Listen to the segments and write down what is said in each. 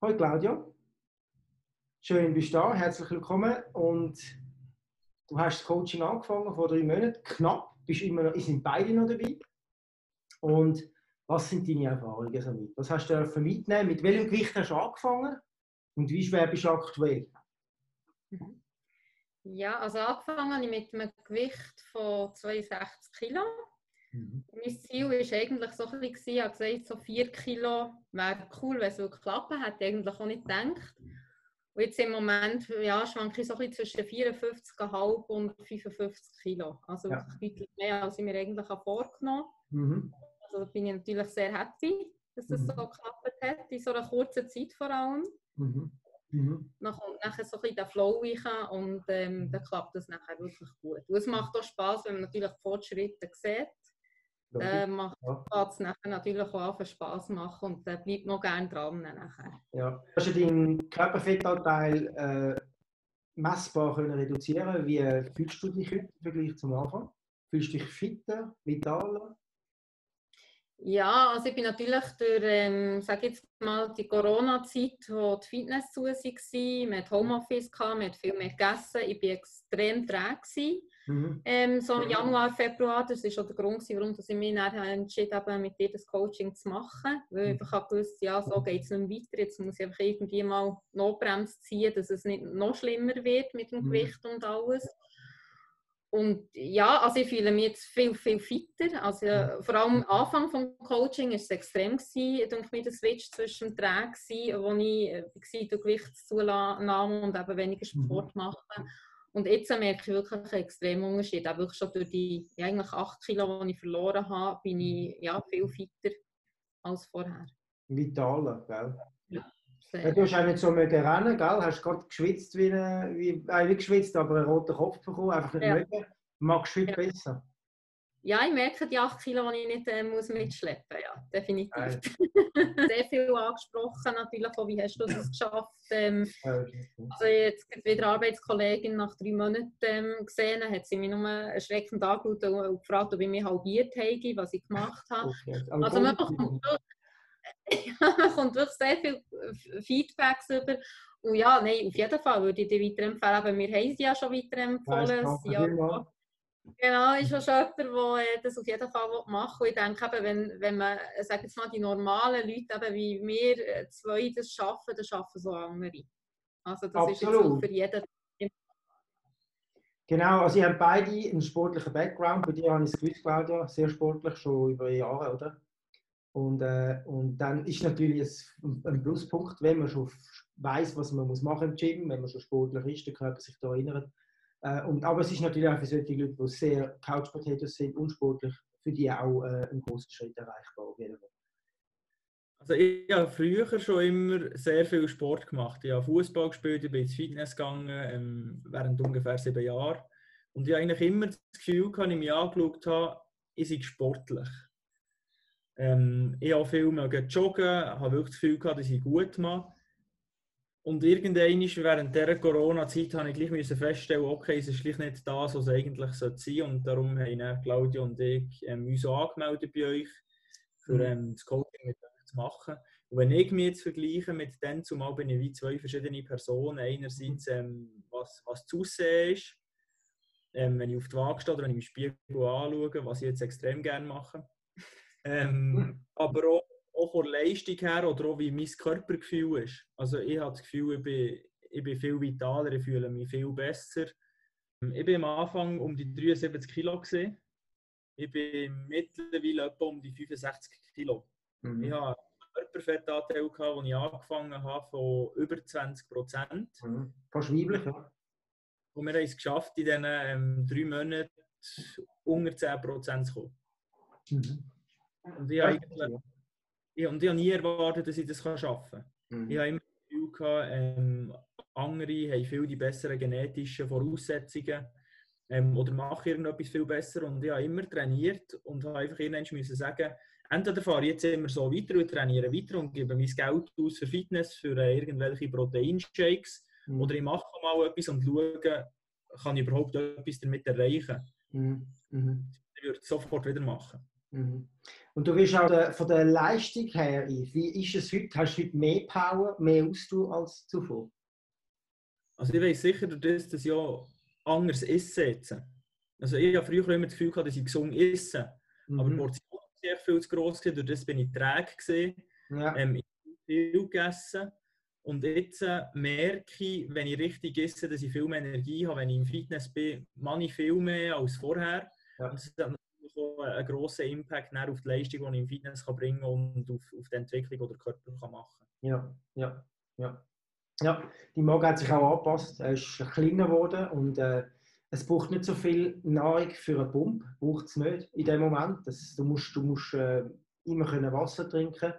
Hallo Claudia. Schön, bist du da. Herzlich willkommen. Und du hast das Coaching angefangen vor drei Monaten. Knapp. Bist immer noch, sind beide noch dabei. Und was sind deine Erfahrungen damit? Was hast du mitnehmen? Mit welchem Gewicht hast du angefangen? Und wie schwer bist du aktuell? Ja, also angefangen habe ich mit einem Gewicht von 62 Kilo. Mhm. Mein Ziel war eigentlich so ein bisschen, ich habe gesagt, so 4 Kilo wäre cool, wenn es klappen hätte ich eigentlich auch nicht gedacht. Und jetzt im Moment ja, schwanke ich so ein zwischen 54,5 und 55 Kilo. Also ja. deutlich mehr, als ich mir eigentlich vorgenommen habe. Mhm. Also da bin ich natürlich sehr happy, dass das mhm. so geklappt hat, in so einer kurzen Zeit vor allem. Mhm. Mhm. Dann kommt nachher so ein bisschen der Flow rein und ähm, dann klappt das nachher wirklich gut. Und es macht auch Spaß, wenn man natürlich Fortschritte sieht. Dann macht es nachher natürlich auch Spaß machen und dann bleibt man gerne dran. Nachher. Ja. Hast du deinen Körperfettanteil äh, messbar können reduzieren Wie fühlst du dich heute im Vergleich zum Anfang? Fühlst du dich fitter, vitaler? Ja, also ich bin natürlich durch, ähm, sag jetzt mal, die Corona-Zeit, wo die Fitness zu war, hat Homeoffice, gehabt, hat viel mehr gegessen, ich war extrem träge. Mhm. Ähm, so im Januar, Februar, das war auch der Grund, warum ich mich dann entschieden habe, mit dir das Coaching zu machen. Weil ich einfach gewusst ja, so geht es nicht weiter, jetzt muss ich einfach irgendwie mal Notbremse ziehen, dass es nicht noch schlimmer wird mit dem mhm. Gewicht und alles. Und ja, also ich fühle mich jetzt viel, viel fitter. Also äh, vor allem am Anfang des Coaching war es extrem gewesen, denke mir, der Switch zwischen dem Träg wo ich äh, war, durch Gewichtszunahme und eben weniger mhm. Sport machen. Und jetzt merke ich wirklich einen extremen Unterschied. Auch wirklich schon durch die ja, eigentlich 8 Kilo, die ich verloren habe, bin ich ja, viel fitter als vorher. Vitaler, gell? Ja. Ja, du hast auch nicht so mögen rennen, gell? Hast gerade geschwitzt wie, eine, wie, äh, wie geschwitzt, aber einen roten Kopf bekommen, einfach nicht ja. mögen. Magst du heute ja. besser? Ja, ich merke die 8 Kilo, die ich nicht äh, muss mitschleppen muss. Ja, definitiv. Sehr viel angesprochen natürlich, auch, wie hast du das geschafft? Ähm, also jetzt wieder Arbeitskollegin nach drei Monaten ähm, gesehen, hat sie mich nur erschreckend angeschaut und gefragt, ob ich mich halbiert habe, was ich gemacht habe. Okay. Also man bekommt, man kommt wirklich sehr viel Feedbacks über. Und ja, nein, auf jeden Fall würde ich dir weiterempfehlen. Aber wir haben sie ja schon weiterempfohlen. Ja, Genau, ist schon jemand, der äh, das auf jeden Fall machen will. Ich denke, eben, wenn, wenn man, äh, sag jetzt mal, die normalen Leute eben wie wir äh, zwei das schaffen, dann schaffen so andere. Also das Absolut. ist für jeden. Genau, also ihr habt beide einen sportlichen Background. Bei dir habe ich es gewusst, Claudia, sehr sportlich, schon über Jahre, oder? Und, äh, und dann ist natürlich ein, ein Pluspunkt, wenn man schon weiß, was man muss machen im Gym, wenn man schon sportlich ist, der Körper sich da erinnert. Äh, und, aber es ist natürlich auch für solche Leute, die sehr Couch Potatoes sind, unsportlich, für die auch äh, ein großer Schritt erreichbar. Also ich habe früher schon immer sehr viel Sport gemacht. Ich habe Fußball gespielt, ich bin ins Fitness gegangen ähm, während ungefähr sieben Jahren. Und ich habe eigentlich immer das Gefühl, als ich mich angeschaut habe, ich sei sportlich. Ähm, ich habe viel joggen, habe wirklich das Gefühl dass ich gut mache. Und irgendwann während dieser Corona-Zeit habe ich gleich feststellen, okay, es ist gleich nicht das, was es eigentlich sein sollte. Und darum haben Claudia und ich ähm, uns angemeldet bei euch, für mhm. ähm, das Coaching mit euch zu machen. Und wenn ich mich jetzt vergleiche mit dem, zumal bin ich wie zwei verschiedene Personen. Einerseits, ähm, was, was zu sehen ist, ähm, wenn ich auf die Waage stehe oder wenn ich im Spiegel anschaue, was ich jetzt extrem gerne mache. Ähm, mhm. aber auch auch von Leistung her oder auch wie mein Körpergefühl ist. Also ich habe das Gefühl, ich bin, ich bin viel vitaler, ich fühle mich viel besser. Ich bin am Anfang um die 73 Kilo gesehen. Ich bin mittlerweile etwa um die 65 Kilo. Mhm. Ich habe einen Körperfettanteil, als ich angefangen habe, von über 20 Prozent. Mhm. Fast weiblich, ja. Und wir haben es geschafft, in diesen ähm, drei Monaten unter 10 Prozent zu kommen. Mhm. Und ich habe eigentlich ich, und ich habe nie erwartet, dass ich das schaffen kann. Mhm. Ich habe immer das Gefühl, gehabt, ähm, andere haben viel die besseren genetischen Voraussetzungen ähm, oder machen irgendetwas viel besser. Und ich habe immer trainiert und habe einfach irgendwann müssen sagen, entweder fahre ich jetzt immer so weiter und trainiere weiter und gebe mein Geld aus für Fitness, für äh, irgendwelche Proteinshakes mhm. oder ich mache mal etwas und schaue, kann ich überhaupt etwas damit erreichen. Mhm. Mhm. Ich würde es sofort wieder machen. Mhm. Und du bist auch der, von der Leistung her, wie ist es heute? Hast du heute mehr Power, mehr Ausdauer als zuvor? Also ich weiß sicher, dass das ja anders essen Also ich habe früher immer das Gefühl gehabt, dass ich gesund esse. Mhm. Aber die Portion war viel zu gross, durch das bin ich träge gesehen. Ja. Ähm, ich habe viel gegessen. Und jetzt äh, merke ich, wenn ich richtig esse, dass ich viel mehr Energie habe. Wenn ich im Fitness bin, mache ich viel mehr als vorher. Ja. Das hat auch einen grossen Impact auf die Leistung, die ich im Fitness kann bringen und auf, auf die Entwicklung, die der Körper kann machen kann. Ja, ja, ja. Ja, die Magen hat sich auch angepasst. Er ist kleiner geworden und äh, es braucht nicht so viel Nahrung für eine Pumpe. Braucht es nicht in dem Moment. Das, du musst, du musst äh, immer können Wasser trinken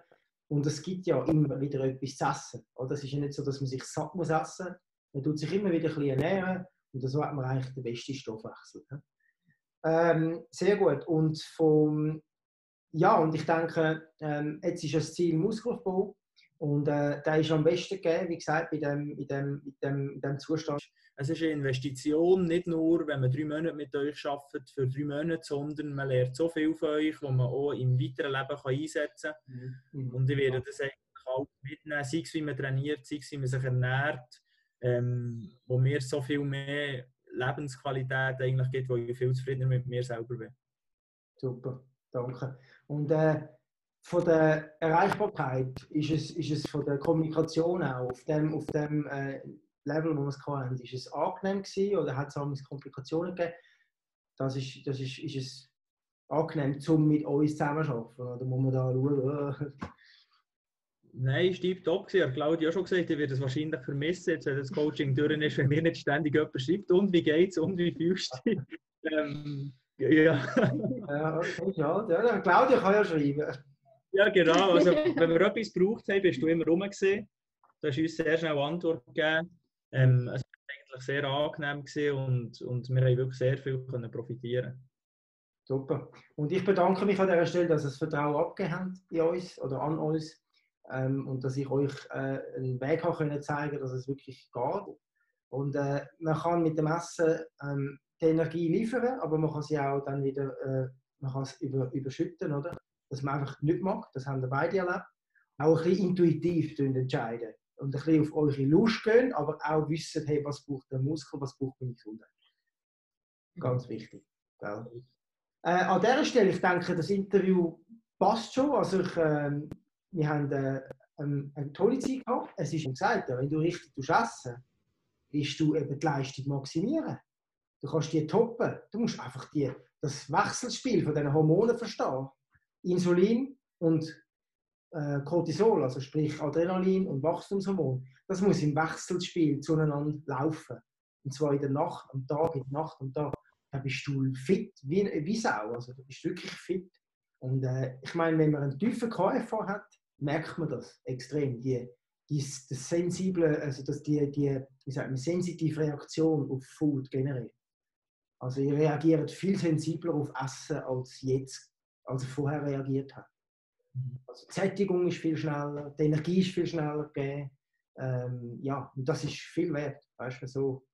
und es gibt ja immer wieder etwas zu essen. Oder? Es ist ja nicht so, dass man sich satt muss essen. Man tut sich immer wieder ein bisschen ernähren und so hat man eigentlich den besten Stoffwechsel. Ähm, sehr gut. Und vom, ja, und ich denke, ähm, jetzt ist das Ziel Muskelaufbau. Und äh, der ist am besten gegeben, wie gesagt, bei dem, in, dem, in, dem, in dem Zustand. Es ist eine Investition, nicht nur, wenn man drei Monate mit euch arbeitet, für drei Monate, sondern man lernt so viel von euch, was man auch im weiteren Leben kann einsetzen kann. Mhm. Und ich werde das eigentlich auch mitnehmen, sei es wie man trainiert, sei es wie man sich ernährt, ähm, wo mir so viel mehr Lebensqualität eigentlich gibt, wo ich viel zufriedener mit mir selber bin. Super, danke. Und äh, von der Erreichbarkeit ist es, ist es von der Kommunikation auch auf dem, auf dem äh, Level, wo wir es hatten, ist es angenehm gewesen oder hat es auch Komplikationen gegeben? Das ist, das ist, ist es angenehm, um mit uns zusammenzuarbeiten? Oder muss man da schauen? Nein, es war top. Gewesen. Claudia auch schon gesagt, ich werde es wahrscheinlich vermissen, jetzt, wenn das Coaching durch ist, wenn mir nicht ständig jemand schreibt, und wie geht's und wie fühlst du dich? ähm, ja. ja, ja. ja. Claudia kann ja schreiben. Ja, genau. Also, wenn wir etwas gebraucht haben, bist du immer rum gewesen. Du hast uns sehr schnell Antwort gegeben. Ähm, es war eigentlich sehr angenehm und, und wir haben wirklich sehr viel können profitieren Super. Und ich bedanke mich an dieser Stelle, dass ihr das Vertrauen abgegeben habt in uns oder an uns ähm, und dass ich euch äh, einen Weg habe können zeigen dass es wirklich geht. Und äh, man kann mit dem Essen ähm, die Energie liefern, aber man kann sie auch dann wieder äh, man kann es über, überschütten, oder? dass man einfach nicht mag. Das haben wir beide erlebt. Auch ein bisschen intuitiv entscheiden und ein bisschen auf eure Lust gehen, aber auch wissen, hey, was braucht der Muskel, was braucht meine Gesundheit. Ganz wichtig. Äh, an dieser Stelle, ich denke, das Interview passt schon. Also ich, äh, wir haben eine, eine tolle Zeit gehabt. Es ist gesagt, wenn du richtig essen willst du eben die Leistung maximieren. Du kannst die toppen. Du musst einfach die, das Wechselspiel von diesen Hormonen verstehen. Insulin und äh, Cortisol, also sprich Adrenalin und Wachstumshormon, das muss im Wechselspiel zueinander laufen. Und zwar in der Nacht, am Tag, in der Nacht, am Tag. Da bist du fit wie, wie Sau. Also du bist wirklich fit. Und äh, ich meine, wenn man einen tiefen KFV hat, merkt man das extrem. Die, die, das sensible, also dass die, die wie sagt man, sensitive Reaktion auf Food generell. Also ihr reagiert viel sensibler auf Essen als jetzt als er vorher reagiert hat. Mhm. Also die Sättigung ist viel schneller, die Energie ist viel schneller gegeben. Ähm, ja, und das ist viel wert. Weißt du, so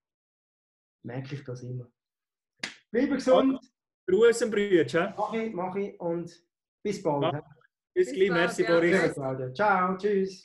merke ich das immer. Bleibe gesund. Grüßen, Brüder. Mach ich, mach ich und bis bald. Bis, Basically, merci por. Ciao, cheers.